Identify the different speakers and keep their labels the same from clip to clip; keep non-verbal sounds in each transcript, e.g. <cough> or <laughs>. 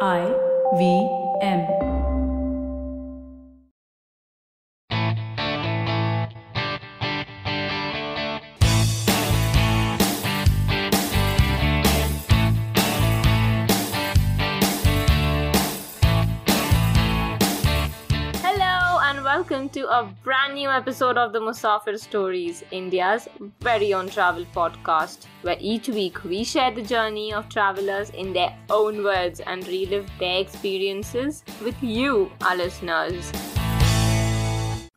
Speaker 1: I V M.
Speaker 2: to a brand new episode of the Musafir Stories, India's very own travel podcast, where each week we share the journey of travelers in their own words and relive their experiences with you, our listeners.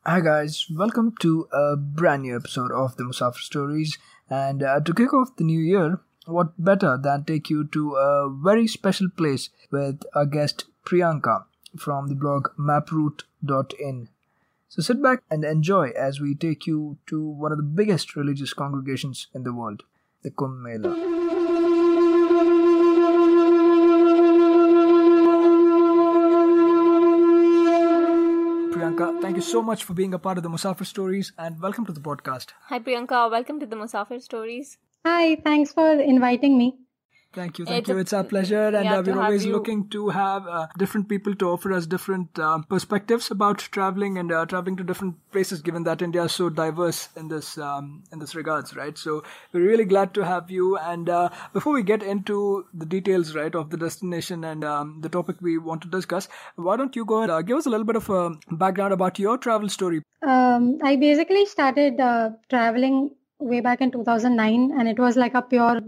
Speaker 3: Hi guys, welcome to a brand new episode of the Musafir Stories. And uh, to kick off the new year, what better than take you to a very special place with our guest Priyanka from the blog maproute.in. So sit back and enjoy as we take you to one of the biggest religious congregations in the world, the Kumbh Mela. Priyanka, thank you so much for being a part of the Musafir Stories and welcome to the podcast.
Speaker 2: Hi Priyanka, welcome to the Musafir Stories.
Speaker 4: Hi, thanks for inviting me.
Speaker 3: Thank you, thank
Speaker 2: It's
Speaker 3: you.
Speaker 2: a-
Speaker 3: It's our pleasure, and
Speaker 2: yeah,
Speaker 3: uh, we're always
Speaker 2: you.
Speaker 3: looking to have uh, different people to offer us different um, perspectives about traveling and uh, traveling to different places. Given that India is so diverse in this um, in this regards, right? So we're really glad to have you. And uh, before we get into the details, right, of the destination and um, the topic we want to discuss, why don't you go ahead, uh, give us a little bit of a background about your travel story?
Speaker 4: Um, I basically started uh, traveling way back in 2009, and it was like a pure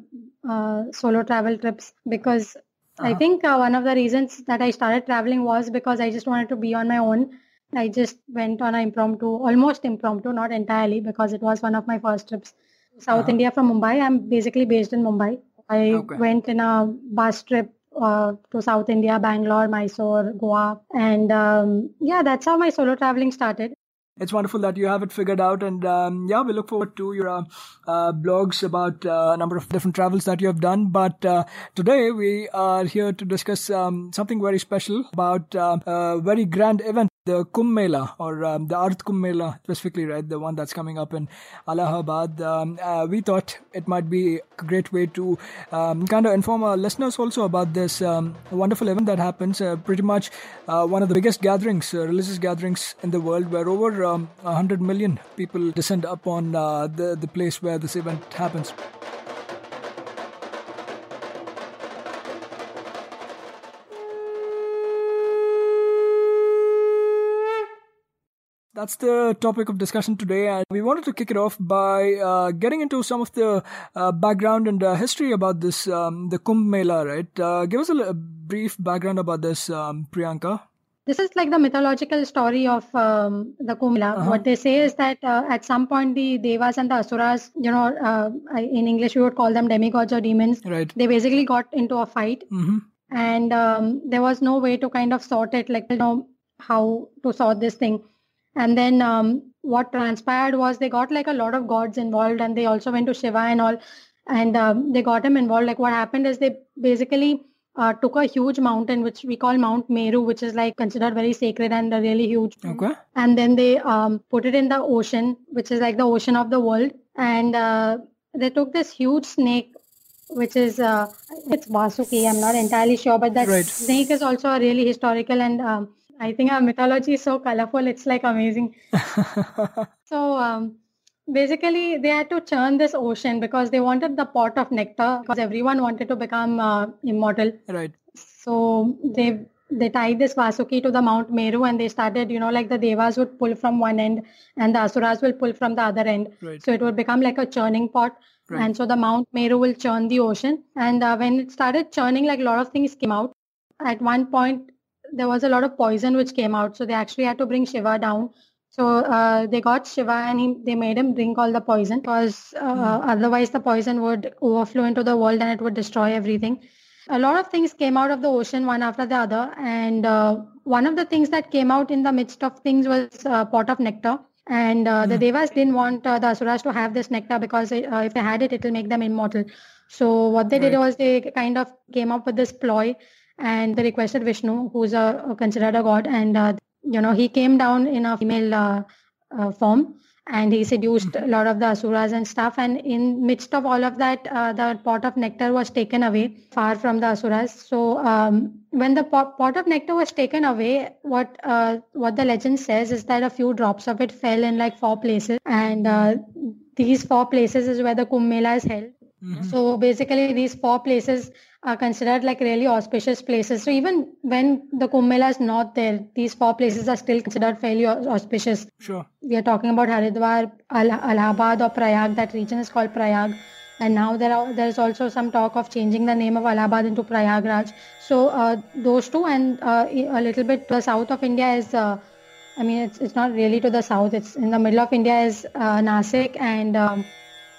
Speaker 4: uh, solo travel trips because I
Speaker 3: Uh-huh.
Speaker 4: think uh, one of the reasons that I started traveling was because I just wanted to be on my own. I just went on an impromptu, almost impromptu, not entirely, because it was one of my first trips. South
Speaker 3: Uh-huh.
Speaker 4: India from Mumbai. I'm basically based in Mumbai. I
Speaker 3: Okay.
Speaker 4: went in a bus trip uh, to South India, Bangalore, Mysore, Goa, and um, yeah, that's how my solo traveling started.
Speaker 3: It's wonderful that you have it figured out, and um, yeah, we look forward to your uh, uh, blogs about uh, a number of different travels that you have done. But uh, today we are here to discuss um, something very special about uh, a very grand event, the Kumbh Mela, or um, the Ardh Kumbh Mela specifically, right? The one that's coming up in Allahabad. Um, uh, we thought it might be a great way to um, kind of inform our listeners also about this um, wonderful event that happens. Uh, pretty much uh, one of the biggest gatherings, uh, religious gatherings in the world, where over um, 100 million people descend upon uh, the, the place where this event happens. That's the topic of discussion today, and we wanted to kick it off by uh, getting into some of the uh, background and uh, history about this, um, the Kumbh Mela, right? Uh, give us a, a brief background about this, um, Priyanka.
Speaker 4: This is like the mythological story of um, the Kumbh Mela.
Speaker 3: Uh-huh.
Speaker 4: What they say is that uh, at some point the Devas and the Asuras, you know, uh, in English we would call them demigods or demons.
Speaker 3: Right.
Speaker 4: They basically got into a fight,
Speaker 3: Mm-hmm.
Speaker 4: and um, there was no way to kind of sort it, like you know how to sort this thing. And then um, what transpired was they got like a lot of gods involved, and they also went to Shiva and all, and um, they got him involved. Like what happened is they basically uh, took a huge mountain, which we call Mount Meru, which is like considered very sacred and a really huge.
Speaker 3: Okay.
Speaker 4: And then they um, put it in the ocean, which is like the ocean of the world, and uh, they took this huge snake. Which is uh, it's Vasuki. I'm not entirely sure, but that
Speaker 3: Right.
Speaker 4: snake is also a really historical and um, I think our mythology is so colorful. It's like amazing. <laughs> So um, basically, they had to churn this ocean because they wanted the pot of nectar because everyone wanted to become uh, immortal.
Speaker 3: right.
Speaker 4: So they they tied this Vasuki to the Mount Meru and they started, you know, like the Devas would pull from one end and the Asuras will pull from the other end.
Speaker 3: Right.
Speaker 4: So it would become like a churning pot.
Speaker 3: Right.
Speaker 4: And so the Mount Meru will churn the ocean. And uh, when it started churning, like a lot of things came out. At one point, there was a lot of poison which came out. So they actually had to bring Shiva down. So uh, they got Shiva and he, they made him drink all the poison because uh, otherwise the poison would overflow into the world and it would destroy everything. A lot of things came out of the ocean one after the other. And uh, one of the things that came out in the midst of things was a pot of nectar. And uh, the Devas didn't want uh, the Asuras to have this nectar because uh, if they had it, it will make them immortal. So what they did was they kind of came up with this ploy and they requested Vishnu, who's a, considered a god, and uh, you know he came down in a female uh, uh, form and he seduced a lot of the asuras and stuff and in midst of all of that uh, the pot of nectar was taken away far from the asuras. So um, when the pot, pot of nectar was taken away what uh, what the legend says is that a few drops of it fell in like four places and uh, these four places is where the kumbh mela is held
Speaker 3: Mhm.
Speaker 4: so basically these four places are considered like really auspicious places so even when the kumbh mela is not there these four places are still considered fairly auspicious
Speaker 3: Sure.
Speaker 4: we are talking about Haridwar, Al- Allahabad or Prayag. That region is called Prayag. And now there are there is also some talk of changing the name of Allahabad into Prayagraj. So uh, those two and uh, a little bit to the south of India is, uh, I mean, it's it's not really to the south. It's in the middle of India is uh, Nasik and um,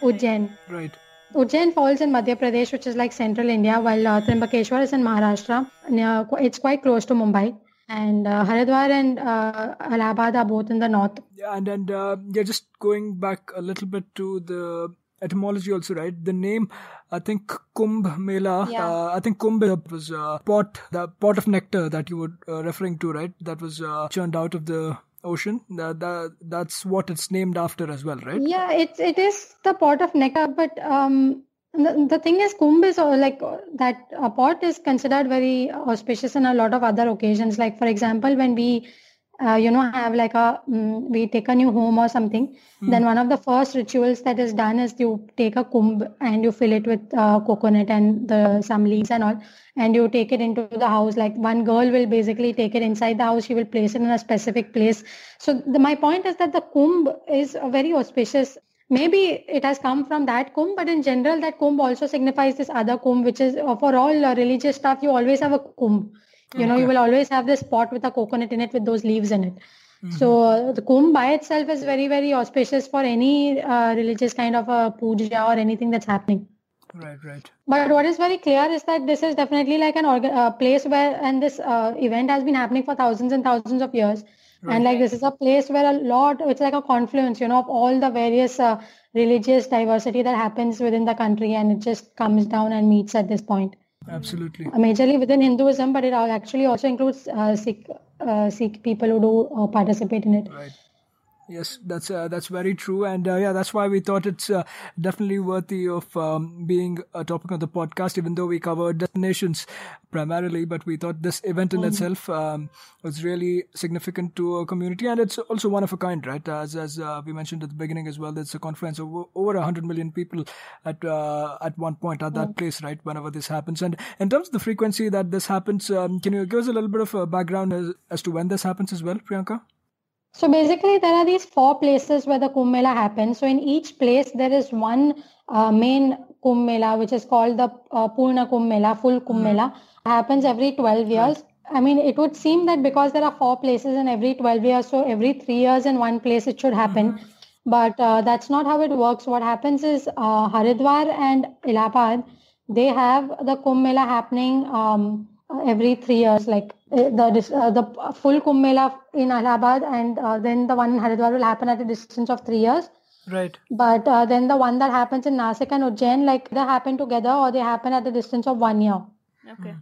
Speaker 4: Ujjain.
Speaker 3: Right.
Speaker 4: Ujjain falls in Madhya Pradesh, which is like central India, while uh, Trimbakeshwar is in Maharashtra. Near, it's quite close to Mumbai. And uh, Haridwar and uh, Allahabad are both in the north.
Speaker 3: Yeah, and and uh, yeah, just going back a little bit to the etymology also, right? The name, I think Kumbh Mela.
Speaker 4: Yeah.
Speaker 3: Uh, I think Kumbh was uh, pot, the pot of nectar that you were uh, referring to, right? That was uh, churned out of the ocean. That, that that's what it's named after as well, right?
Speaker 4: Yeah, it's it is the pot of nectar, but um, the, the thing is, kumbh is uh, like uh, that a pot is considered very auspicious in a lot of other occasions. Like for example, when we uh, you know have like a mm, we take a new home or something, then one of the first rituals that is done is you take a kumbh and you fill it with uh, coconut and the some leaves and all, and you take it into the house. Like one girl will basically take it inside the house. She will place it in a specific place. So the, my point is that the kumbh is a very auspicious. Maybe it has come from that kumbh, but in general, that kumbh also signifies this other kumbh, which is uh, for all uh, religious stuff. You always have a kumbh. You know, you will always have this pot with a coconut in it with those leaves in it. So uh, the kumbh by itself is very, very auspicious for any uh, religious kind of a puja or anything that's happening.
Speaker 3: Right, right.
Speaker 4: But what is very clear is that this is definitely like an organ- uh, place where, and this uh, event has been happening for thousands and thousands of years. And like this is a place where a lot, it's like a confluence, you know, of all the various uh, religious diversity that happens within the country, and it just comes down and meets at this point.
Speaker 3: Absolutely.
Speaker 4: Uh, majorly within Hinduism, but it actually also includes uh, Sikh uh, Sikh people who do uh, participate in it.
Speaker 3: Right. Yes, that's uh, that's very true, and uh, yeah, that's why we thought it's uh, definitely worthy of um, being a topic of the podcast. Even though we covered destinations primarily, but we thought this event in itself um, was really significant to our community, and it's also one of a kind, right? As as uh, we mentioned at the beginning as well, it's a conference of over hundred million people at uh, at one point at that place, right? Whenever this happens, and in terms of the frequency that this happens, um, can you give us a little bit of a background as, as to when this happens as well, Priyanka?
Speaker 4: So basically, there are these four places where the Kumbh Mela happens. So in each place, there is one uh, main Kumbh Mela, which is called the uh, Purna Kumbh Mela, full Kumbh Mela. Happens every 12 years. I mean, it would seem that because there are four places in every 12 years, so every three years in one place it should happen. But uh, that's not how it works. What happens is uh, Haridwar and Allahabad, they have the Kumbh Mela happening um, every three years. Like uh, the uh, the full Kumbh Mela in Allahabad, and uh, then the one in Haridwar will happen at a distance of three years.
Speaker 3: Right.
Speaker 4: But uh, then the one that happens in Nasik and Ujjain, like they happen together or they happen at the distance of one year.
Speaker 2: Okay.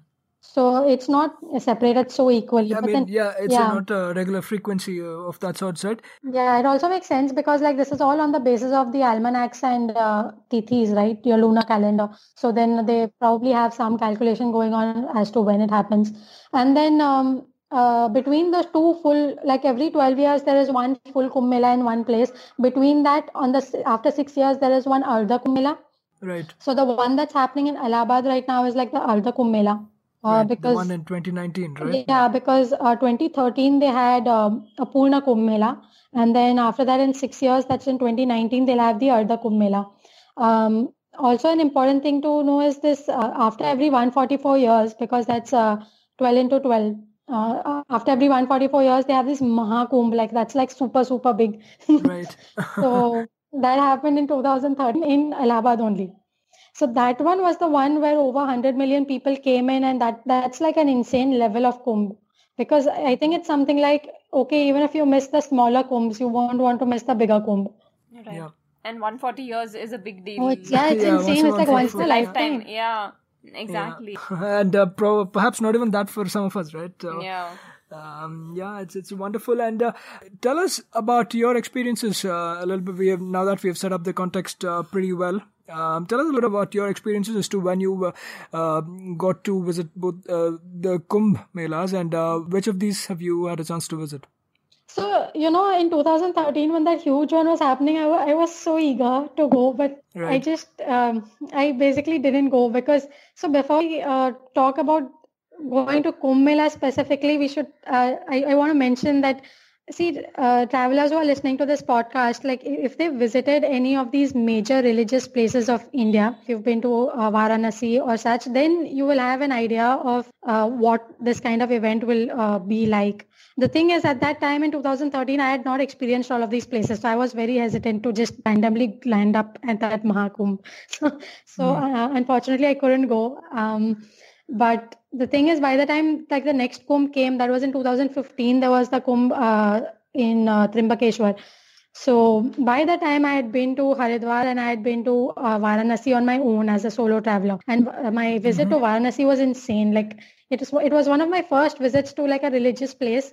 Speaker 4: So it's not separated so equally.
Speaker 3: Yeah, I
Speaker 4: but
Speaker 3: mean,
Speaker 4: then,
Speaker 3: yeah, it's
Speaker 4: yeah.
Speaker 3: not a regular frequency uh, of that sort, right?
Speaker 4: Yeah, it also makes sense because like this is all on the basis of the almanacs and uh, tithis, right? Your lunar calendar. So then they probably have some calculation going on as to when it happens. And then um, uh, between the two full, like every 12 years, there is one full Kumbh Mela in one place. Between that, on the after six years, there is one Ardha Kumbh Mela.
Speaker 3: Right.
Speaker 4: So the one that's happening in Allahabad right now is like the Ardha Kumbh Mela. Uh, because
Speaker 3: one in 2019, right?
Speaker 4: yeah, because uh, 2013 they had um, a Purna Kumbh Mela, and then after that, in six years, that's in 2019, they'll have the Ardha Kumbh Mela. Um, also, an important thing to know is this: uh, after every 144 years, because that's uh, 12 into 12. Uh, after every 144 years, they have this Mahakumbh, like that's like super super big. <laughs>
Speaker 3: Right.
Speaker 4: so that happened in 2013 in Allahabad only. So that one was the one where over 100 million people came in, and that that's like an insane level of kumbh. Because I think it's something like okay, even if you miss the smaller kumbhs, you won't want to miss the bigger kumbh.
Speaker 2: Right.
Speaker 3: Yeah.
Speaker 2: And 140 years is a big deal.
Speaker 4: Oh, it's, yeah, it's <laughs>
Speaker 3: Yeah,
Speaker 4: insane. It's like once in a lifetime.
Speaker 2: Yeah, exactly. <laughs>
Speaker 3: and uh, pro- perhaps not even that for some of us, right? So,
Speaker 2: Yeah.
Speaker 3: Um, yeah, it's it's wonderful. And uh, tell us about your experiences uh, a little bit. We have now that we have set up the context uh, pretty well. Um, tell us a little about your experiences as to when you uh, uh, got to visit both uh, the Kumbh Melas and which of these have you had a chance to visit?
Speaker 4: So, you know, in 2013, when that huge one was happening, I, w- I was so eager to go, but right. I just, um, I basically didn't go because, so before we uh, talk about going to Kumbh Mela specifically, we should, uh, I, I want to mention that see uh, travelers who are listening to this podcast like if they've visited any of these major religious places of india if you've been to uh, varanasi or such then you will have an idea of uh, what this kind of event will uh, be like. The thing is at that time in 2013 i had not experienced all of these places so i was very hesitant to just randomly land up at that mahakumbh. <laughs> So, so mm. unfortunately i couldn't go. Um, but the thing is, by the time like the next Kumbh came, that was in 2015. There was the Kumbh uh, in uh, Trimbakeshwar. So by the time I had been to Haridwar and I had been to uh, Varanasi on my own as a solo traveler, and uh, my visit mm-hmm. to Varanasi was insane. Like it was, it was one of my first visits to like a religious place,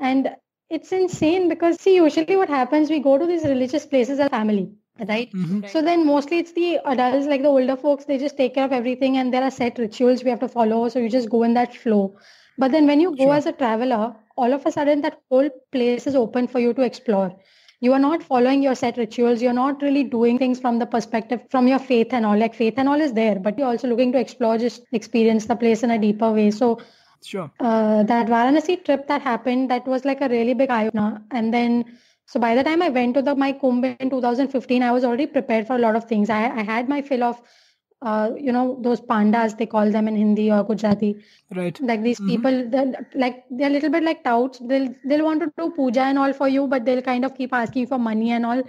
Speaker 4: and it's insane because see, usually what happens, we go to these religious places as family right? Mm-hmm. so then mostly it's the adults like the older folks they just take care of everything and there are set rituals we have to follow. So you just go in that flow. But then when you go sure. as a traveler all of a sudden that whole place is open for you to explore. You are not following your set rituals. You're not really doing things from the perspective from your faith and all. Like faith and all is there but you're also looking to explore just experience the place in a deeper way. So
Speaker 3: sure.
Speaker 4: uh, that varanasi trip that happened that was like a really big eye opener and then so by the time I went to the my Kumbh in 2015, I was already prepared for a lot of things. I, I had my fill of, uh, you know, those pandas they call them in Hindi or Gujarati.
Speaker 3: Right.
Speaker 4: Like these mm-hmm. people, they're like they're a little bit like touts. They'll they'll want to do puja and all for you, but they'll kind of keep asking for money and all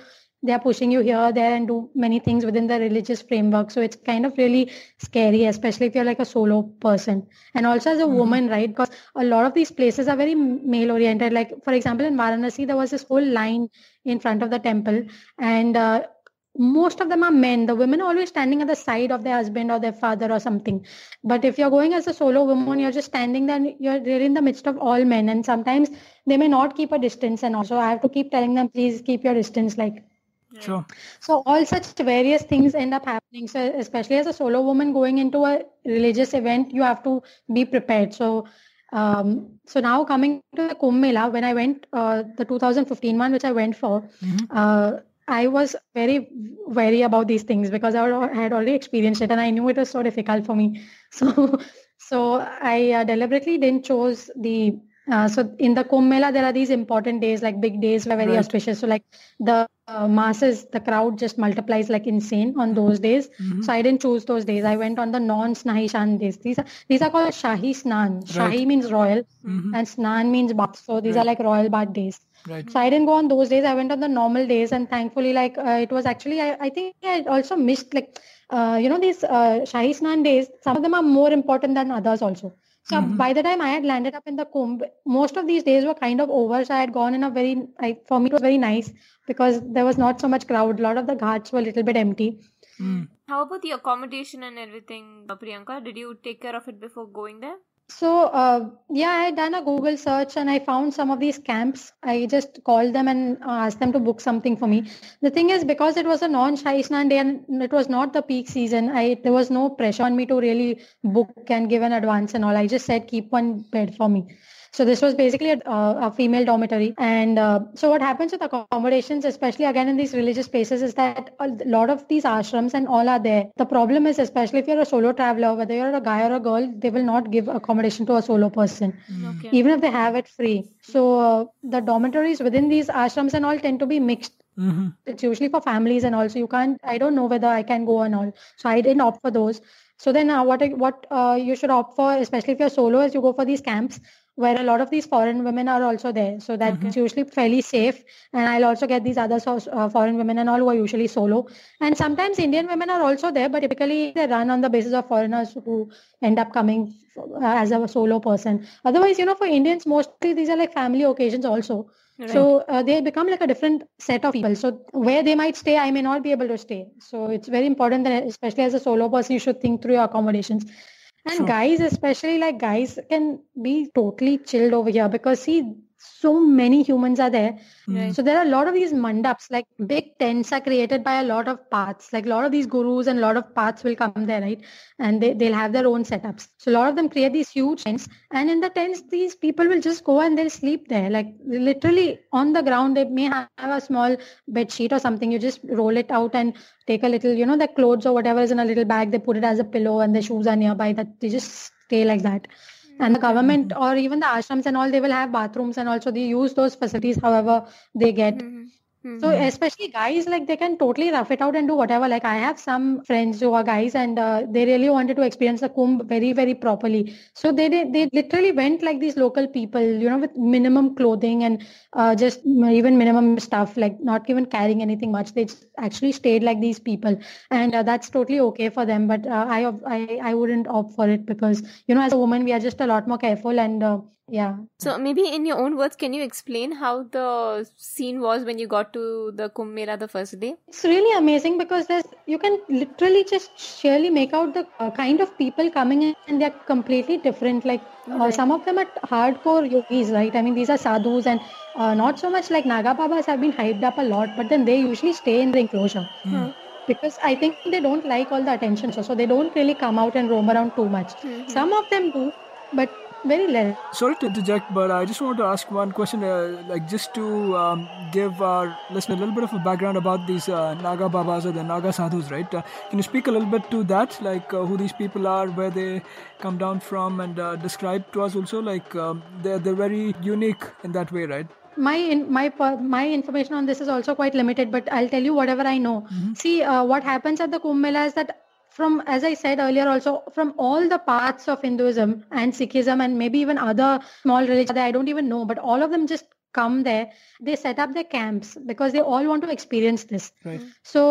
Speaker 4: they are pushing you here there and do many things within the religious framework. So it's kind of really scary especially if you're like a solo person. And also as a mm-hmm. woman right? Because a lot of these places are very male oriented like for example in varanasi there was this whole line in front of the temple and uh, most of them are men. The women are always standing at the side of their husband or their father or something. But if you're going as a solo woman you're just standing there you're really in the midst of all men. And sometimes they may not keep a distance and also i have to keep telling them please keep your distance like
Speaker 3: Sure.
Speaker 4: So all such various things end up happening. So especially as a solo woman going into a religious event, you have to be prepared. So um, so now coming to the Kumbh Mela, when I went uh, the 2015 one, which I went for, mm-hmm. uh, I was very wary about these things because I had already experienced it and I knew it was so difficult for me. <laughs> So so I uh, deliberately didn't chose the uh, so in the Kumbh Mela, there are these important days, like big days, are very right. auspicious. So like the uh, masses, the crowd just multiplies like insane on those days. Mm-hmm. So I didn't choose those days. I went on the non-Shahi Snan days. These are these are called Shahi Snan. Right. Shahi means royal, mm-hmm. and Snan means bath. So these right. are like royal bath days.
Speaker 3: Right.
Speaker 4: So I didn't go on those days. I went on the normal days, and thankfully, like uh, it was actually, I, I think I also missed like, uh, you know, these uh, Shahi Snan days. Some of them are more important than others also. So mm-hmm. by the time I had landed up in the Kumbh, most of these days were kind of over. So I had gone in a very, I, for me, it was very nice because there was not so much crowd. A lot of the ghats were a little bit empty.
Speaker 3: Mm.
Speaker 2: How about the accommodation and everything, Priyanka? Did you take care of it before going there?
Speaker 4: So uh, yeah, I had done a Google search and I found some of these camps. I just called them and uh, asked them to book something for me. The thing is, because it was a non-Shahi day and it was not the peak season, I there was no pressure on me to really book and give an advance and all. I just said keep one bed for me. So this was basically a, uh, a female dormitory. And uh, so what happens with accommodations, especially again in these religious places, is that a lot of these ashrams and all are there. The problem is, especially if you're a solo traveler, whether you're a guy or a girl, they will not give accommodation to a solo person,
Speaker 2: okay.
Speaker 4: even if they have it free. So uh, the dormitories within these ashrams and all tend to be mixed.
Speaker 3: Mm-hmm.
Speaker 4: It's usually for families and also you can't. I don't know whether I can go and all. So I didn't opt for those. So then, uh, what what uh, you should opt for, especially if you're solo, is you go for these camps where a lot of these foreign women are also there. So that's mm-hmm. usually fairly safe. And I'll also get these other so, uh, foreign women and all who are usually solo. And sometimes Indian women are also there, but typically they run on the basis of foreigners who end up coming uh, as a solo person. Otherwise, you know, for Indians, mostly these are like family occasions also. Right. So uh, they become like a different set of people. So where they might stay, I may not be able to stay. So it's very important that, especially as a solo person, you should think through your accommodations. And
Speaker 3: Sure.
Speaker 4: guys, especially like guys, can be totally chilled over here because see, so many humans are there.
Speaker 2: Right.
Speaker 4: So there are a lot of these mandaps, like big tents are created by a lot of paths. Like a lot of these gurus and a lot of paths will come there, right? And they, they'll have their own setups. So a lot of them create these huge tents. And in the tents, these people will just go and they'll sleep there. Like literally on the ground, they may have a small bed sheet or something. You just roll it out and take a little, you know, the clothes or whatever is in a little bag. They put it as a pillow and the shoes are nearby. That they just stay like that and the government or even the ashrams and all they will have bathrooms and also they use those facilities however they get mm-hmm.
Speaker 2: Mhm.
Speaker 4: so especially guys like they can totally rough it out and do whatever. Like i have some friends who are guys and uh, they really wanted to experience the kumbh very very properly. So they did they literally went like these local people you know with minimum clothing and uh, just even minimum stuff like not even carrying anything much. They just actually stayed like these people. And uh, that's totally okay for them. But uh, I, I i wouldn't opt for it because you know as a woman we are just a lot more careful and uh, yeah
Speaker 2: So maybe in your own words, can you explain how the scene was when you got to the Kumbh Mela the first day?
Speaker 4: It's really amazing because there's you can literally just surely make out the uh, kind of people coming in and they're completely different. Like uh,
Speaker 2: Right.
Speaker 4: some of them are hardcore yogis, right? I mean, these are sadhus and uh, not so much like Naga Babas have been hyped up a lot, but then they usually stay in the enclosure
Speaker 2: Hmm.
Speaker 4: because I think they don't like all the attention, so, so they don't really come out and roam around too much.
Speaker 2: Mhm.
Speaker 4: Some of them do, but very less.
Speaker 3: Sorry to interject, but I just want to ask one question, uh, like just to um, give our listener a little bit of a background about these uh, Naga Babas or the Naga Sadhus, right? Uh, can you speak a little bit to that, like uh, who these people are, where they come down from, and uh, describe to us also, like um, they're they're very unique in that way, right?
Speaker 4: my in, my my information on this is also quite limited but i'll tell you whatever i know see uh, what happens at the kumbh mela is that from as i said earlier also from all the paths of hinduism and sikhism and maybe even other small religions that i don't even know but all of them just come there they set up their camps because they all want to experience this.
Speaker 3: Right.
Speaker 4: so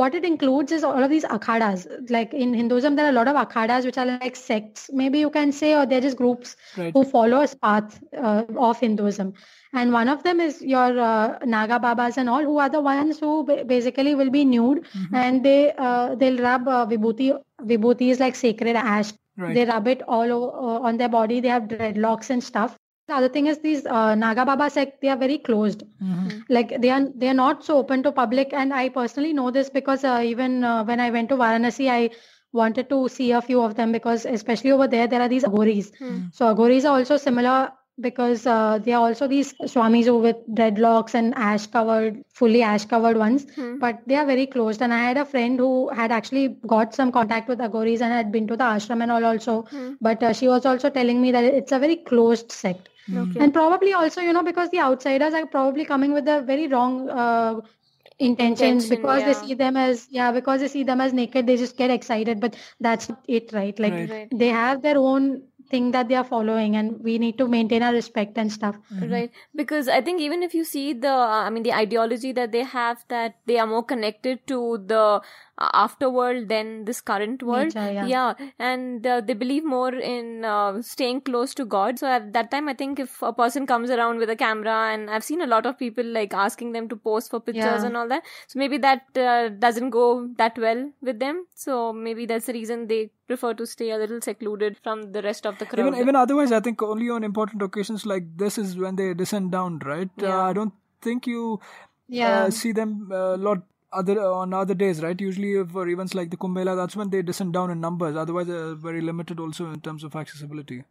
Speaker 4: what it includes is all of these akhadas. Like in hinduism there are a lot of akhadas which are like sects. Maybe you can say or they're just groups
Speaker 3: Right.
Speaker 4: who follow a path uh, of hinduism. And one of them is your uh, naga babas and all who are the ones who ba- basically will be nude and they uh, they'll rub uh, vibhuti vibhuti is like sacred ash.
Speaker 3: Right.
Speaker 4: they rub it all over, uh, on their body. They have dreadlocks and stuff the other thing is these uh, naga baba sect they are very closed
Speaker 3: Mhm.
Speaker 4: like they are they are not so open to public and i personally know this because uh, even uh, when i went to varanasi i wanted to see a few of them because especially over there there are these agoris
Speaker 2: Hmm.
Speaker 4: so agoris are also similar because uh, they are also these swamis who with dreadlocks and ash covered fully ash covered ones
Speaker 2: Hmm.
Speaker 4: but they are very closed and i had a friend who had actually got some contact with agoris and had been to the ashram and all also
Speaker 2: Hmm.
Speaker 4: but uh, she was also telling me that it's a very closed sect
Speaker 2: Okay.
Speaker 4: and probably also you know because the outsiders are probably coming with a very wrong uh, intentions
Speaker 2: Intention,
Speaker 4: because they see them as yeah because they see them as naked they just get excited but that's it right like.
Speaker 3: Right.
Speaker 4: they have their own thing that they are following and we need to maintain our respect and stuff
Speaker 2: Right, because I think even if you see the, I mean, the ideology that they have, that they are more connected to the uh, afterworld than this current world.
Speaker 4: Nature, yeah.
Speaker 2: and uh, they believe more in uh, staying close to God. So at that time, I think if a person comes around with a camera, and I've seen a lot of people like asking them to pose for pictures
Speaker 4: Yeah.
Speaker 2: and all that. So maybe that uh, doesn't go that well with them. So maybe that's the reason they prefer to stay a little secluded from the rest of the crowd.
Speaker 3: Even even otherwise, I think only on important occasions like this is when they descend down, right? Uh, I don't think you
Speaker 4: Yeah.
Speaker 3: uh, see them a lot other on other days, right? Usually for events like the Kumbh Mela, that's when they descend down in numbers. Otherwise, they're very limited also in terms of accessibility.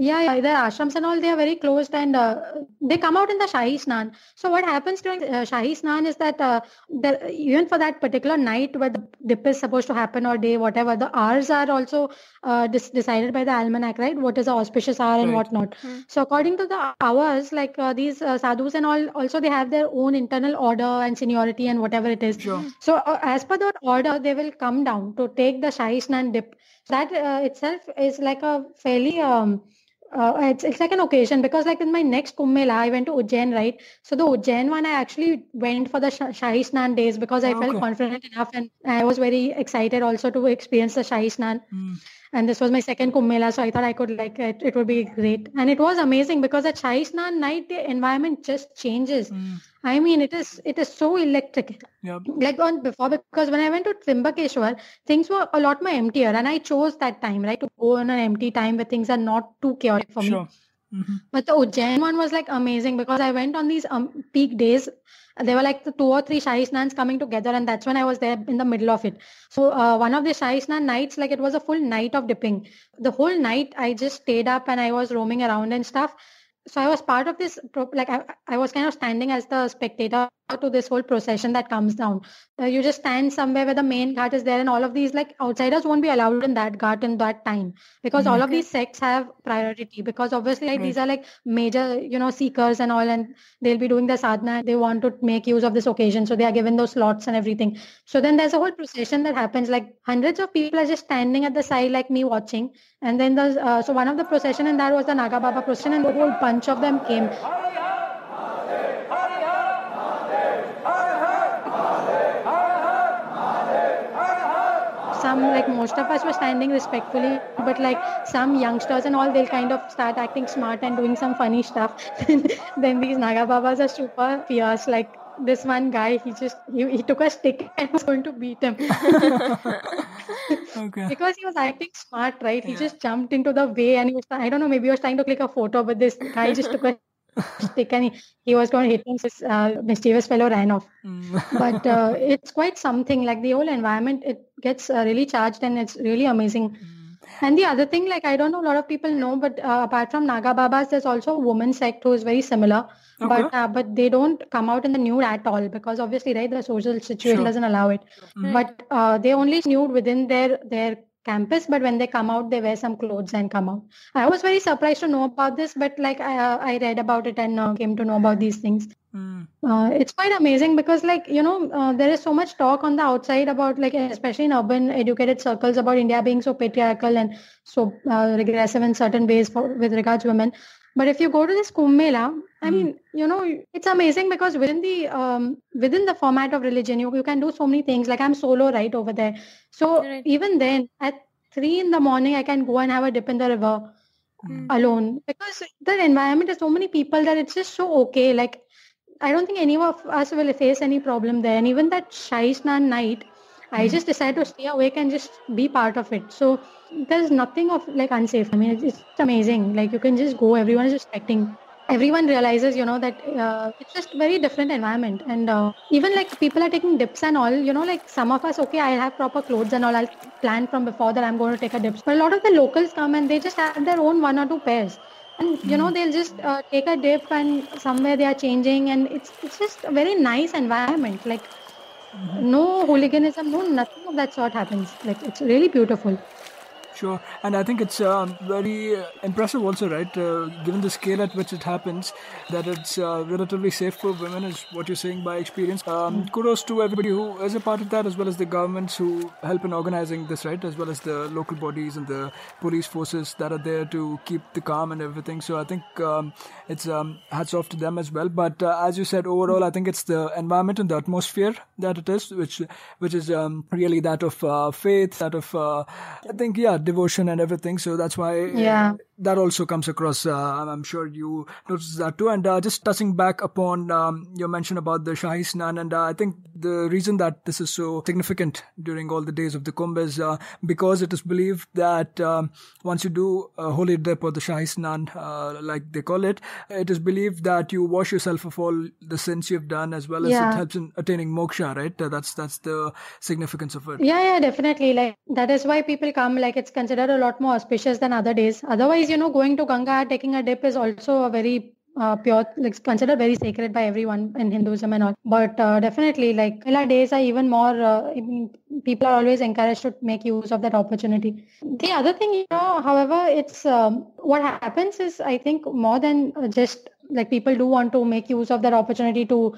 Speaker 4: Yeah, yeah, their ashrams and all, they are very closed and uh, they come out in the Shahi Snan. So what happens during uh, Shahi Snan is that uh, the, even for that particular night where the dip is supposed to happen or day, whatever, the hours are also uh, dis- decided by the almanac, right? What is the auspicious hour and
Speaker 3: Right.
Speaker 4: whatnot.
Speaker 2: Hmm.
Speaker 4: So according to the hours, like uh, these uh, sadhus and all, also they have their own internal order and seniority and whatever it is.
Speaker 3: Sure.
Speaker 4: So uh, as per that order, they will come down to take the Shahi Snan dip. That uh, itself is like a fairly um, uh, it's it's like an occasion because like in my next Kumbh Mela, I went to Ujjain, right? So the Ujjain one, I actually went for the Sh- Shahi Snan days because I
Speaker 3: Oh,
Speaker 4: felt confident enough and I was very excited also to experience the Shahi Snan.
Speaker 3: Mm.
Speaker 4: And this was my second Kumbh Mela, so I thought I could like it. It would be great, and it was amazing because at Shahi Snan night the environment just changes.
Speaker 3: Mm.
Speaker 4: I mean, it is it is so electric.
Speaker 3: Yeah.
Speaker 4: Like on before, because when I went to Trimbakeshwar, things were a lot more emptier, and I chose that time, right, to go on an empty time where things are not too chaotic for me.
Speaker 3: Sure. hmm
Speaker 4: But the Ujjain one was like amazing because I went on these um, peak days. There were like the two or three Shahi Snans coming together, and that's when I was there in the middle of it. So uh, one of the Shahi Snan nights, like it was a full night of dipping. The whole night I just stayed up and I was roaming around and stuff. So I was part of this, like I, I was kind of standing as the spectator to this whole procession that comes down. Uh, you just stand somewhere where the main ghat is there, and all of these like outsiders won't be allowed in that ghat in that time because all of these sects have priority because obviously like
Speaker 3: Right.
Speaker 4: these are like major you know seekers and all and they'll be doing the sadhana they want to make use of this occasion. So they are given those slots and everything. So then there's a whole procession that happens like hundreds of people are just standing at the side like me watching. And then there's uh, so one of the procession and that was the naga baba procession and the whole bunch of them came some like most of us were standing respectfully but like some youngsters and all they'll kind of start acting smart and doing some funny stuff. <laughs> Then these naga babas are super fierce. Like this one guy he just he, he took a stick <laughs> and was going to beat him.
Speaker 3: Okay. <laughs>
Speaker 4: because he was acting smart right? He just jumped into the way and he was i don't know maybe he was trying to click a photo but this guy just took a stick and he, he was going to hit him this uh, mischievous fellow ran off
Speaker 3: Mm.
Speaker 4: but uh, <laughs> it's quite something like the whole environment it gets uh, really charged and it's really amazing and the other thing like i don't know a lot of people know but uh, apart from naga babas there's also a woman sect who is very similar but
Speaker 3: Okay.
Speaker 4: uh, but they don't come out in the nude at all because obviously right the social situation
Speaker 3: Sure.
Speaker 4: doesn't allow it
Speaker 3: Mhm.
Speaker 4: but uh, they only nude within their their campus but when they come out they wear some clothes and come out. I was very surprised to know about this but like i, I read about it and uh, came to know about these things.
Speaker 3: Mm.
Speaker 4: uh, it's quite amazing because like you know uh, there is so much talk on the outside about like especially in urban educated circles about india being so patriarchal and so uh, regressive in certain ways for, with regards to women. But if you go to this kumbh mela i
Speaker 3: Hmm.
Speaker 4: mean you know it's amazing because within the um, within the format of religion you, you can do so many things like i'm solo right over there so
Speaker 2: Right.
Speaker 4: even then at three in the morning i can go and have a dip in the river
Speaker 3: Mm.
Speaker 4: alone because the environment is so many people that it's just so okay like I don't think any of us will face any problem there. And even that Shahi Snan night, I
Speaker 3: Mhm.
Speaker 4: just decided to stay awake and just be part of it. So there's nothing of like unsafe. I mean, it's, it's amazing. Like you can just go. Everyone is respecting. Everyone realizes, you know, that uh, it's just very different environment. And uh, even like people are taking dips and all. You know, like some of us, okay, I have proper clothes and all. I'll plan from before that I'm going to take a dip. But a lot of the locals come and they just have their own one or two pairs and you know they'll just uh, take a dip and somewhere they are changing and it's it's just a very nice environment like no hooliganism no nothing of that sort happens like it's really beautiful
Speaker 3: Sure, and I think it's um, very uh, impressive also, right? Uh, given the scale at which it happens, that it's uh, relatively safe for women, is what you're saying by experience. Um, kudos to everybody who is a part of that, as well as the governments who help in organizing this, right? As well as the local bodies and the police forces that are there to keep the calm and everything. So I think um, it's um, hats off to them as well. But uh, as you said, overall, I think it's the environment and the atmosphere that it is, which which is um, really that of uh, faith, that of uh, I think yeah, devotion and everything. So that's why
Speaker 4: Yeah.
Speaker 3: That also comes across. Uh, I'm- sure you noticed that too. And uh, just touching back upon um, your mention about the Shahi Snan, and uh, I think the reason that this is so significant during all the days of the Kumbh is uh, because it is believed that um, once you do a holy dip or the Shahi Snan, uh, like they call it, it is believed that you wash yourself of all the sins you've done, as well as
Speaker 4: Yeah.
Speaker 3: it helps in attaining moksha. Right? Uh, that's that's the significance of it.
Speaker 4: yeah yeah definitely like that is why people come like it's considered a lot more auspicious than other days otherwise you know going to ganga taking a dip is also a very uh, pure like considered very sacred by everyone in hinduism and all. But uh, definitely like Mela days are even more uh, i mean people are always encouraged to make use of that opportunity. The other thing you know however it's um, what happens is i think more than just like people do want to make use of that opportunity to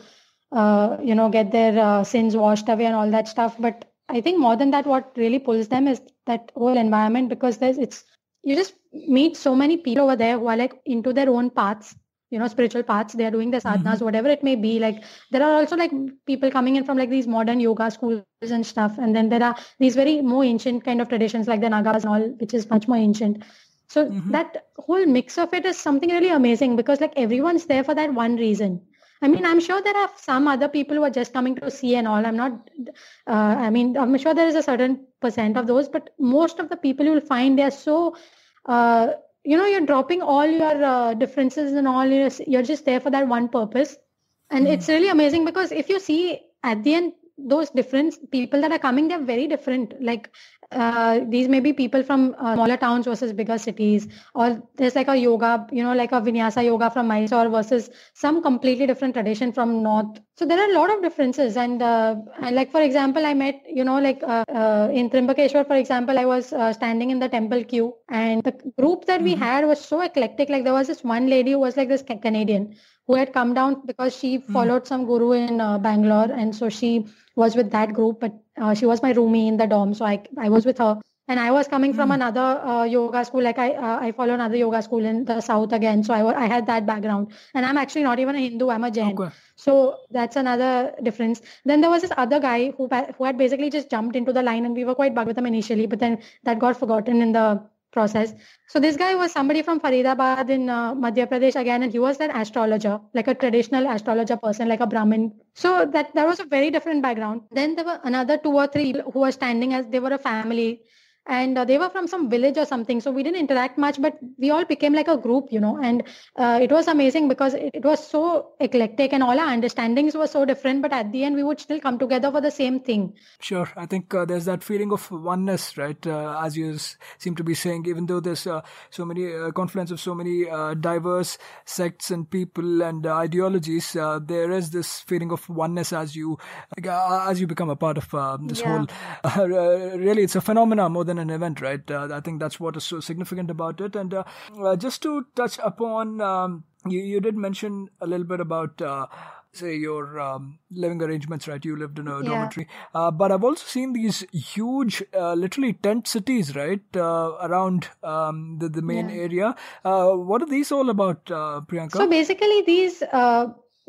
Speaker 4: uh, you know get their uh, sins washed away and all that stuff. But i think more than that what really pulls them is that whole environment because there's it's you just meet so many people over there who are like into their own paths you know spiritual paths they are doing their sadhanas mm-hmm. whatever it may be like there are also like people coming in from like these modern yoga schools and stuff and then there are these very more ancient kind of traditions like the nagas and all which is much more ancient so mm-hmm. that whole mix of it is something really amazing because like everyone's there for that one reason I mean, I'm sure there are some other people who are just coming to see and all. I'm not, uh, I mean, I'm sure there is a certain percent of those, but most of the people you will find they're so, uh, you know, you're dropping all your uh, differences and all. You're, you're just there for that one purpose. And mm. it's really amazing because if you see at the end, those different people that are coming they're very different. Like uh, these may be people from uh, smaller towns versus bigger cities or there's like a yoga you know like a vinyasa yoga from mysore versus some completely different tradition from north. So there are a lot of differences. And, uh, and like for example i met you know like uh, uh, in trimbakeshwar for example i was uh, standing in the temple queue and the group that we mm-hmm. had was so eclectic. Like there was this one lady who was like this canadian who had come down because she mm-hmm. followed some guru in bangalore and so she was with that group, but uh, she was my roomie in the dorm, so I I was with her. And I was coming from mm. another uh, yoga school, like I uh, I follow another yoga school in the south again, so I I had that background. And I'm actually not even a Hindu; I'm a Jain. Okay. So that's another difference. Then there was this other guy who who had basically just jumped into the line, and we were quite bugged with him initially, but then that got forgotten in the process. So this guy was somebody from Faridabad in uh, Madhya Pradesh again, and he was an astrologer, like a traditional astrologer person, like a Brahmin. So that that was a very different background. Then there were another two or three who were standing as they were a family and uh, they were from some village or something so we didn't interact much but we all became like a group you know. And uh, it was amazing because it, it, was so eclectic and all our understandings were so different but at the end we would still come together for the same thing.
Speaker 3: Sure i think uh, there's that feeling of oneness right? Uh, as you seem to be saying even though there's uh, so many uh, confluence of so many diverse sects and people and ideologies there is this feeling of oneness as you as you become a part of this yeah. whole <laughs> really it's a phenomenon more than an event, right? Uh, I think that's what is so significant about it. And uh, uh, just to touch upon, um, you, you did mention a little bit about uh, say your um, living arrangements right you lived in a yeah. dormitory uh, but i've also seen these huge uh, literally tent cities right uh, around um, the, the main yeah. area what are these all about priyanka
Speaker 4: so basically these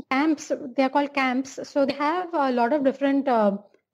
Speaker 4: camps they are called camps so they have a lot of different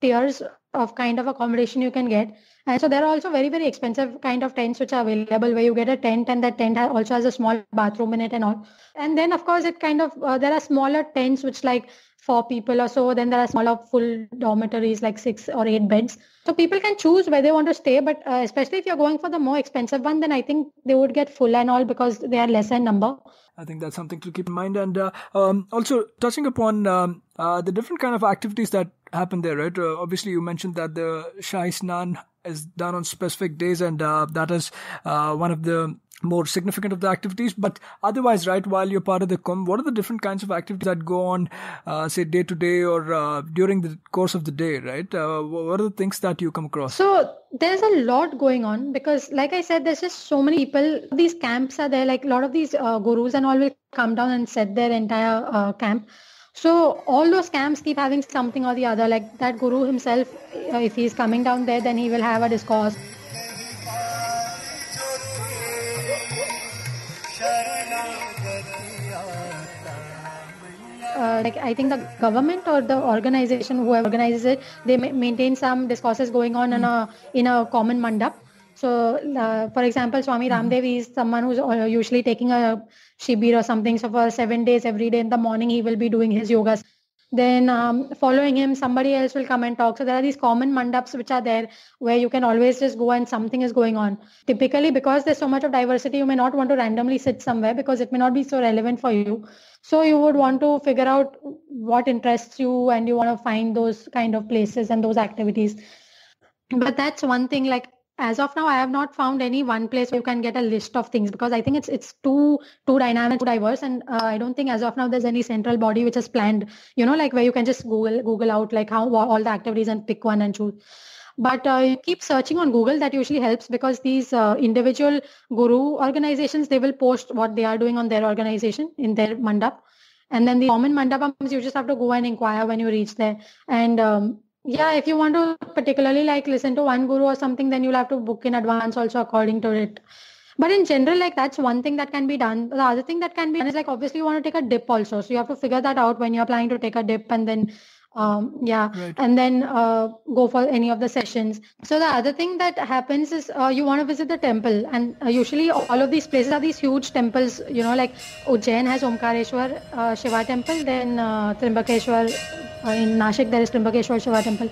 Speaker 4: tiers of kind of accommodation you can get and so there are also very, very expensive kind of tents which are available where you get a tent and that tent also has a small bathroom in it and all. And then of course it kind of, uh, there are smaller tents which like four people or so. Then there are smaller full dormitories like six or eight beds. So people can choose where they want to stay. But uh, especially if you're going for the more expensive one, then I think they would get full and all because they are lesser number.
Speaker 3: I think that's something to keep in mind. And uh, um, also touching upon um, uh, the different kind of activities that happen there, right? Uh, obviously, you mentioned that the Shahi Snan is done on specific days, and uh, that is uh, one of the more significant of the activities. But otherwise, right, while you're part of the Kumbh, what are the different kinds of activities that go on, uh, say, day to day or uh, during the course of the day, right? Uh, what are the things that you come across?
Speaker 4: So there's a lot going on because, like I said, there's just so many people. These camps are there. Like a lot of these uh, gurus and all will come down and set their entire uh, camp so all those camps keep having something or the other. Like that guru himself, uh, if he's coming down there, then he will have a discourse. Uh, like I think the government or the organization, who organizes it, they maintain some discourses going on in a in a common mandap. So, uh, for example, Swami mm-hmm. Ramdev is someone who's uh, usually taking a shibir or something. So, for seven days, every day in the morning, he will be doing his yogas. Then, um, following him, somebody else will come and talk. So, there are these common mandaps which are there where you can always just go and something is going on. Typically, because there's so much of diversity, you may not want to randomly sit somewhere because it may not be so relevant for you. So, you would want to figure out what interests you and you want to find those kind of places and those activities. But that's one thing like as of now i have not found any one place where you can get a list of things because i think it's it's too too dynamic too diverse. And uh, i don't think as of now there's any central body which is planned you know like where you can just google google out like how all the activities and pick one and choose. But uh, you keep searching on google that usually helps because these uh, individual guru organizations they will post what they are doing on their organization in their mandap. And then the common mandapams you just have to go and inquire when you reach there. And um, yeah if you want to particularly like listen to one guru or something then you'll have to book in advance also according to it But in general, like that's one thing that can be done. The other thing that can be done is like obviously you want to take a dip also. So you have to figure that out when you're planning to take a dip and then um, yeah
Speaker 3: Right.
Speaker 4: and then uh, go for any of the sessions so the other thing that happens is uh, you want to visit the temple and uh, usually all of these places are these huge temples you know like ujjain has omkareshwar uh, shiva temple then uh, trimbakeshwar in nashik there is trimbakeshwar shiva temple.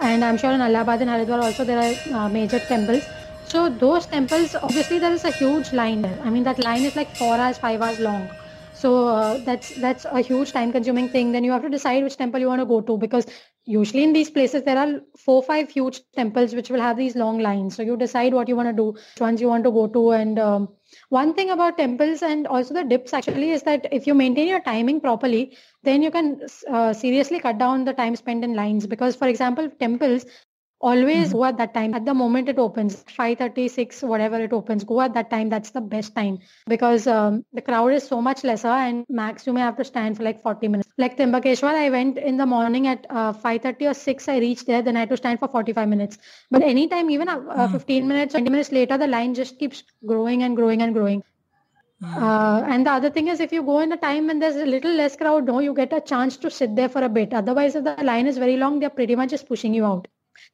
Speaker 4: And i'm sure in allahabad and haridwar also there are uh, major temples. So those temples obviously there is a huge line there. I mean that line is like 4 hours 5 hours long so uh, that's that's a huge time consuming thing. Then you have to decide which temple you want to go to because usually in these places there are four five huge temples which will have these long lines. So you decide what you want to do which ones you want to go to. And um, one thing about temples and also the dips actually is that if you maintain your timing properly then you can uh, seriously cut down the time spent in lines. Because for example temples always go at that time. At the moment it opens 536 whatever it opens go at that time. That's the best time because um, the crowd is so much lesser and max you may have to stand for like 40 minutes. Like Trimbakeshwar I went in the morning at uh, 5.30 or 6 I reached there then I had to stand for 45 minutes. But anytime even uh, uh, 15 minutes 20 minutes later the line just keeps growing and growing and growing. Uh, and the other thing is if you go in a time when there's a little less crowd no you get a chance to sit there for a bit. Otherwise if the line is very long they're pretty much just pushing you out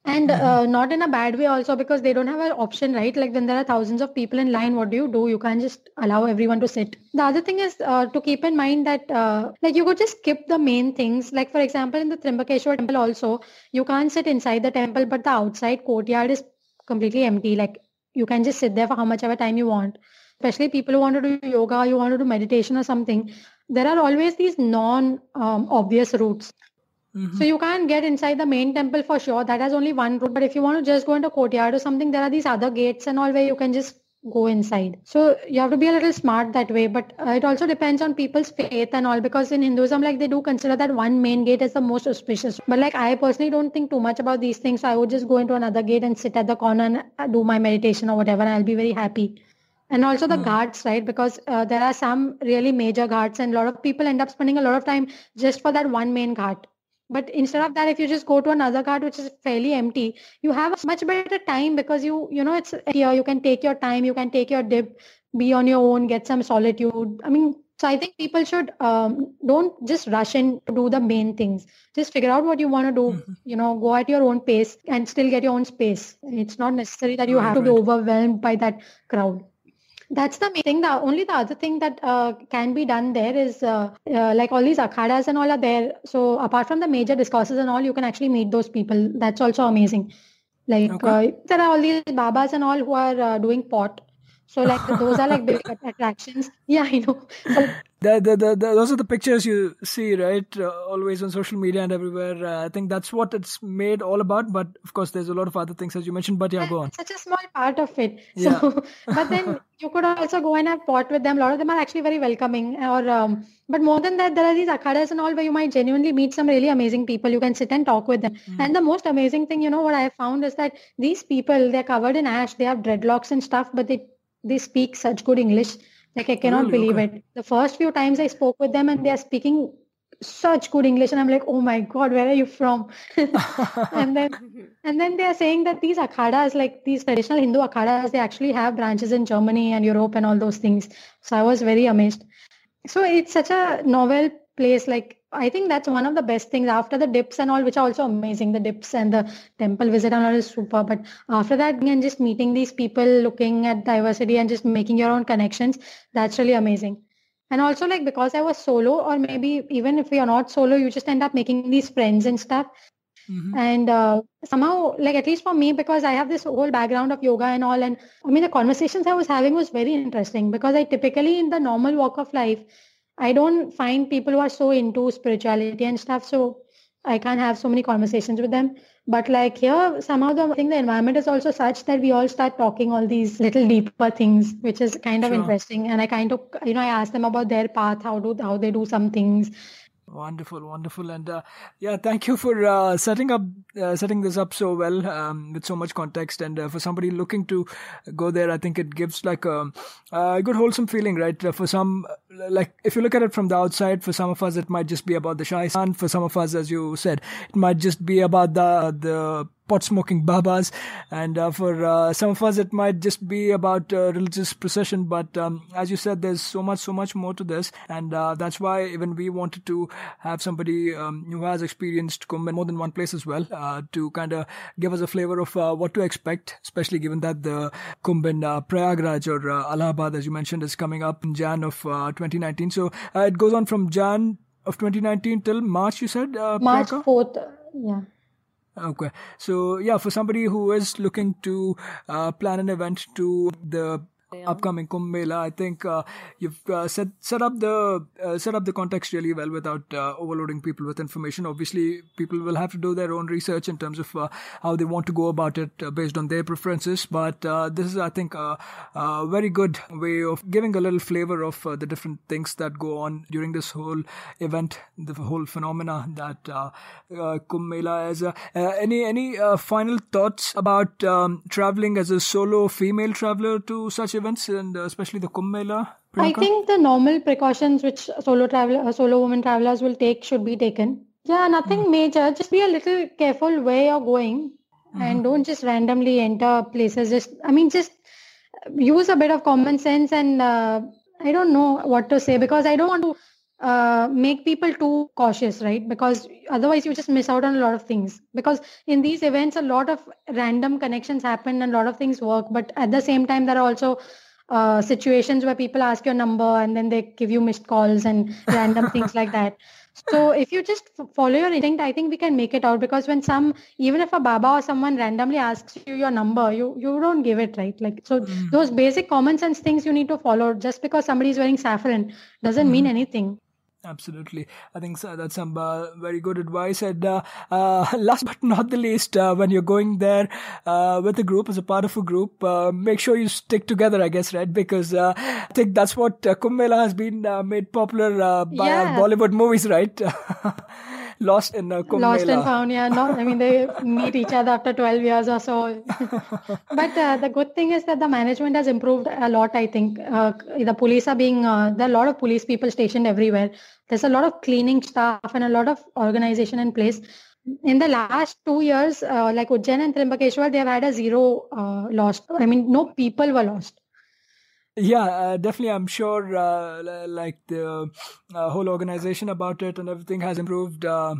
Speaker 4: and uh, not in a bad way also because they don't have an option right? Like when there are thousands of people in line what do you do? You can't just allow everyone to sit. The other thing is uh, to keep in mind that uh, like you could just skip the main things. Like for example in the trimbakeshwar temple also you can't sit inside the temple but the outside courtyard is completely empty. Like you can just sit there for how much ever time you want. Especially people who want to do yoga you want to do meditation or something. There are always these non um, obvious routes
Speaker 3: Mhm.
Speaker 4: so you can't get inside the main temple for sure. That has only one route. But if you want to just go into courtyard or something, there are these other gates and all where you can just go inside. So you have to be a little smart that way. But uh, it also depends on people's faith and all because in Hinduism, like they do consider that one main gate is the most auspicious. But like I personally don't think too much about these things. So I would just go into another gate and sit at the corner and uh, do my meditation or whatever. And I'll be very happy. And also the ghats, right? Because uh, there are some really major ghats and a lot of people end up spending a lot of time just for that one main ghat. But instead of that, if you just go to another ghat which is fairly empty, you have a much better time because you, you know, it's here. You can take your time. You can take your dip, be on your own, get some solitude. I mean, so I think people should um, don't just rush in to do the main things. Just figure out what you want to do. You know, go at your own pace and still get your own space. It's not necessary that you
Speaker 3: Right,
Speaker 4: have to be overwhelmed by that crowd. That's the main thing. The only the other thing that uh, can be done there is uh, uh, like all these akhadas and all are there. So apart from the major discourses and all, you can actually meet those people. That's also amazing. Like
Speaker 3: Okay.
Speaker 4: uh, there are all these babas and all who are uh, doing pot. So like those are like big <laughs> attractions. Yeah, I know.
Speaker 3: The, the, the, those are the pictures you see, right? Uh, always on social media and everywhere. Uh, I think that's what it's made all about. But of course, there's a lot of other things as you mentioned. But yeah, go on.
Speaker 4: such a small part of it. <laughs>
Speaker 3: Yeah.
Speaker 4: So, <laughs> but then you could also go and have pot with them. A lot of them are actually very welcoming. Or, um, but more than that, there are these akhadas and all where you might genuinely meet some really amazing people. You can sit and talk with them. And the most amazing thing, you know, what I found is that these people, they're covered in ash. They have dreadlocks and stuff, but they they speak such good English. Like I cannot
Speaker 3: Really?
Speaker 4: believe
Speaker 3: Okay.
Speaker 4: it. The first few times I spoke with them and they are speaking such good English, and I'm like, oh my god, where are you from? <laughs> and then and then they are saying that these akhadas, like these traditional Hindu akhadas, they actually have branches in Germany and Europe and all those things. So I was very amazed. So it's such a novel place. Like I think that's one of the best things after the dips and all, which are also amazing. The dips and the temple visit and all is super. But after that, and just meeting these people, looking at diversity and just making your own connections, that's really amazing. And also like because I was solo, or maybe even if you're not solo, you just end up making these friends and stuff
Speaker 3: Mhm.
Speaker 4: and uh, somehow like at least for me because i have this whole background of yoga and all and i mean the conversations i was having was very interesting because i typically in the normal walk of life i don't find people who are so into spirituality and stuff so i can't have so many conversations with them. But like here somehow the I think the environment is also such that we all start talking all these little deeper things which is kind of
Speaker 3: Sure.
Speaker 4: interesting. And i kind of you know i ask them about their path how do how they do some things
Speaker 3: Wonderful, wonderful, and uh, yeah, thank you for uh, setting up uh, setting this up so well um, with so much context. And uh, for somebody looking to go there, I think it gives like a, a good wholesome feeling, right? Uh, for some, uh, like if you look at it from the outside, for some of us, it might just be about the Shahi Snan. For some of us, as you said, it might just be about the the pot smoking babas. And uh, for uh, some of us, it might just be about uh, religious procession. But um, as you said, there's so much, so much more to this. And uh, that's why even we wanted to have somebody um, who has experienced Kumbh in more than one place as well uh, to kind of give us a flavor of uh, what to expect, especially given that the Kumbh in Prayagraj or Allahabad, as you mentioned, is coming up in Jan of 2019. So it goes on from Jan of 2019 till March, you said?
Speaker 4: March 4th, yeah.
Speaker 3: Okay. So yeah, for somebody who is looking to uh, plan an event to the. Upcoming Kumbh Mela. I think uh, you've uh, set set up the uh, set up the context really well without uh, overloading people with information. Obviously, people will have to do their own research in terms of uh, how they want to go about it uh, based on their preferences. But this is, I think, a, very good way of giving a little flavor of the different things that go on during this whole event, the whole phenomena that uh, Kumbh Mela is. any any final thoughts about um, traveling as a solo female traveler to such events? and uh, especially the Kumbh Mela?
Speaker 4: I think the normal precautions which solo travel, uh, solo women travelers will take should be taken. Yeah, nothing mm. major. Just be a little careful where you're going, mm-hmm. and don't just randomly enter places. Just, I mean, just use a bit of common sense. And uh, I don't know what to say because I don't want to uh, make people too cautious, right? Because otherwise you just miss out on a lot of things. Because in these events, a lot of random connections happen and a lot of things work. But at the same time, there are also uh, situations where people ask your number and then they give you missed calls and random things like that. So if you just follow your instinct, I think we can make it out because when some, even if a Baba or someone randomly asks you your number, you you don't give it, right? Like so, mm. those basic common sense things you need to follow. Just because somebody is wearing saffron doesn't mm. mean anything.
Speaker 3: Absolutely. I think so, that's some uh, very good advice. And uh, uh, <laughs> last but not the least, uh, when you're going there uh, with a group, as a part of a group, uh, make sure you stick together, I guess, right? Because I think that's what uh, Kumbh Mela has been made popular by yeah. Bollywood movies, right? <laughs> lost in uh, Kumbh
Speaker 4: Lost and found, yeah. Not, I mean, they meet each other after 12 years or so. <laughs> but uh, the good thing is that the management has improved a lot, I think. Uh, the police are being, uh, there are a lot of police people stationed everywhere. There's a lot of cleaning staff and a lot of organization in place. In the last two years, uh, like Ujjain and Trimbakeshwar, they have had a zero uh, lost. I mean, no people were lost.
Speaker 3: Yeah, uh, definitely. I'm sure, uh, like the uh, whole organization about it and everything has improved uh,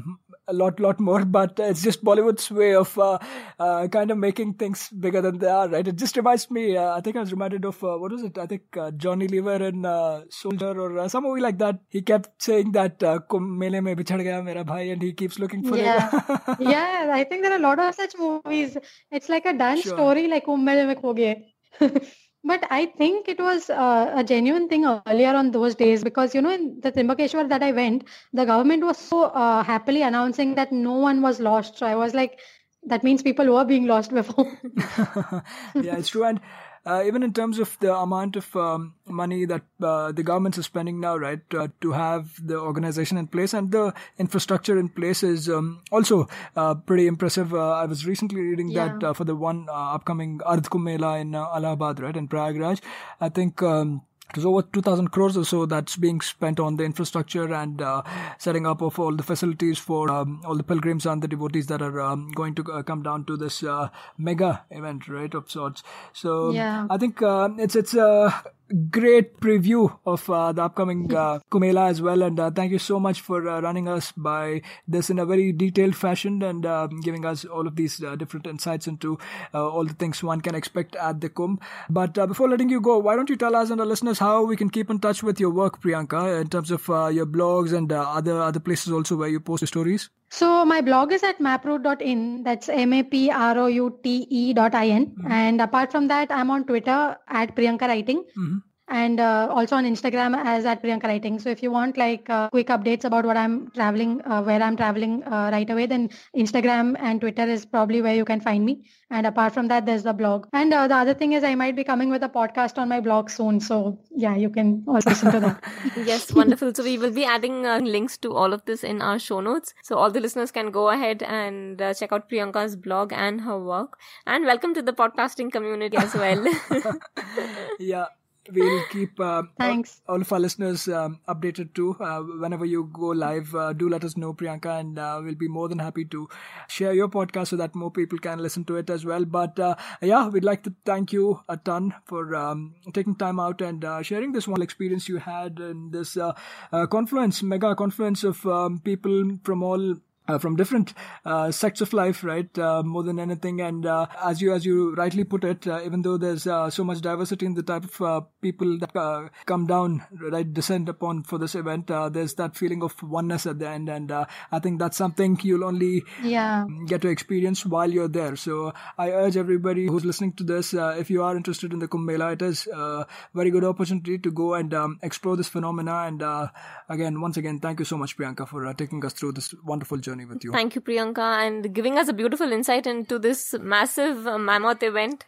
Speaker 3: a lot, lot more. <laughs> But it's just Bollywood's way of uh, uh, kind of making things bigger than they are, right? It just reminds me. I think I was reminded of what was it? I think Johnny Lever in Soldier or some movie like that. He kept saying that "Mele mein bichad gaya mera bhai," and he keeps looking for
Speaker 4: yeah. it. <laughs> yeah, I think there are a lot of such movies. It's like a done sure. story, like "Kumbh Mele mein kho gaye." <laughs> But I think it was uh, a genuine thing earlier on those days because, you know, in the Trimbakeshwar that I went, the government was so uh, happily announcing that no one was lost. So I was like, that means people were being lost before. <laughs>
Speaker 3: yeah, it's true. And uh, even in terms of the amount of um, money that uh, the government is spending now, right, uh, to have the organization in place and the infrastructure in place is um, also uh, pretty impressive. Uh, I was recently reading yeah. that uh, for the one upcoming Ardh Kumbh Mela in Allahabad, right, in Prayagraj. I think. Um, it was over 2000 crores or so that's being spent on the infrastructure and uh, setting up of all the facilities for um, all the pilgrims and the devotees that are um, going to uh, come down to this uh, mega event right of sorts so
Speaker 4: yeah.
Speaker 3: i think uh, it's it's a great preview of uh, the upcoming <laughs> uh, Kumbh Mela as well. And uh, thank you so much for uh, running us by this in a very detailed fashion and uh, giving us all of these uh, different insights into uh, all the things one can expect at the Kumbh. But before letting you go, why don't you tell us and our listeners how we can keep in touch with your work, Priyanka, in terms of your blogs and other other places also where you post your stories?
Speaker 4: So my blog is at maproute.in. That's M-A-P-R-O-U-T-E dot I-N. Mm-hmm. And apart from that, I'm on Twitter at Priyanka Writing. Mm-hmm and uh, also on Instagram as at Priyanka Writing. So if you want like uh, quick updates about what I'm traveling, uh, where I'm traveling uh, right away, then Instagram and Twitter is probably where you can find me. And apart from that, there's the blog. And uh, the other thing is I might be coming with a podcast on my blog soon. So yeah, you can also listen to that. <laughs>
Speaker 2: yes, wonderful. So we will be adding uh, links to all of this in our show notes. So all the listeners can go ahead and check out Priyanka's blog and her work. And welcome to the podcasting community as well. <laughs>
Speaker 3: yeah we'll keep uh,
Speaker 4: Thanks.
Speaker 3: all of our listeners um, updated too. Uh, whenever you go live, uh, do let us know, Priyanka, and uh, we'll be more than happy to share your podcast so that more people can listen to it as well. But uh, yeah, we'd like to thank you a ton for um, taking time out and uh, sharing this one experience you had in this uh, uh, confluence, mega confluence of um, people from all uh, from different uh, sects of life, right? Uh, more than anything, and uh, as you as you rightly put it, uh, even though there's uh, so much diversity in the type of uh, people that uh, come down, right, descend upon for this event, uh, there's that feeling of oneness at the end, and uh, I think that's something you'll only
Speaker 4: Yeah.
Speaker 3: get to experience while you're there. So I urge everybody who's listening to this, uh, if you are interested in the Kumbh Mela, it is a very good opportunity to go and um, explore this phenomena. And uh, again, once again, thank you so much, Priyanka, for uh, taking us through this wonderful journey with you.
Speaker 2: Thank you, Priyanka, and giving us a beautiful insight into this massive uh, mammoth event.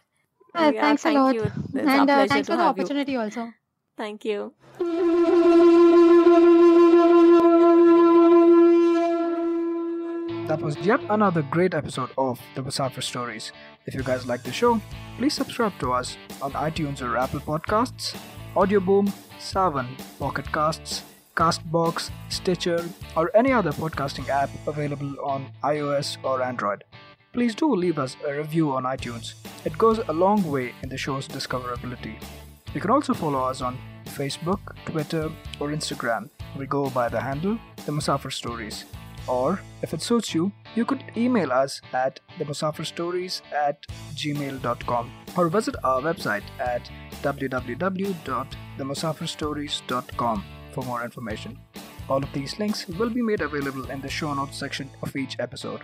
Speaker 4: Uh,
Speaker 2: Yeah,
Speaker 4: thanks
Speaker 2: thank
Speaker 4: a lot.
Speaker 2: you. It's our
Speaker 4: and uh,
Speaker 2: pleasure
Speaker 4: thanks
Speaker 2: to
Speaker 4: for the
Speaker 2: have you.
Speaker 4: opportunity also.
Speaker 2: Thank you.
Speaker 3: That was yet another great episode of the Musafir Stories. If you guys like the show, please subscribe to us on iTunes or Apple Podcasts, Audioboom, Saavn, Pocket Casts, Castbox, Stitcher, or any other podcasting app available on iOS or Android. Please do leave us a review on iTunes. It goes a long way in the show's discoverability. You can also follow us on Facebook, Twitter, or Instagram. We go by the handle The Musafir Stories. Or, if it suits you, you could email us at themusafirstories at gmail.com or visit our website at www.themusafirstories.com for more information. All of these links will be made available in the show notes section of each episode.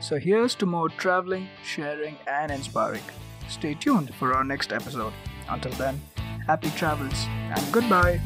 Speaker 3: So here's to more traveling, sharing, and inspiring. Stay tuned for our next episode. Until then, happy travels and goodbye.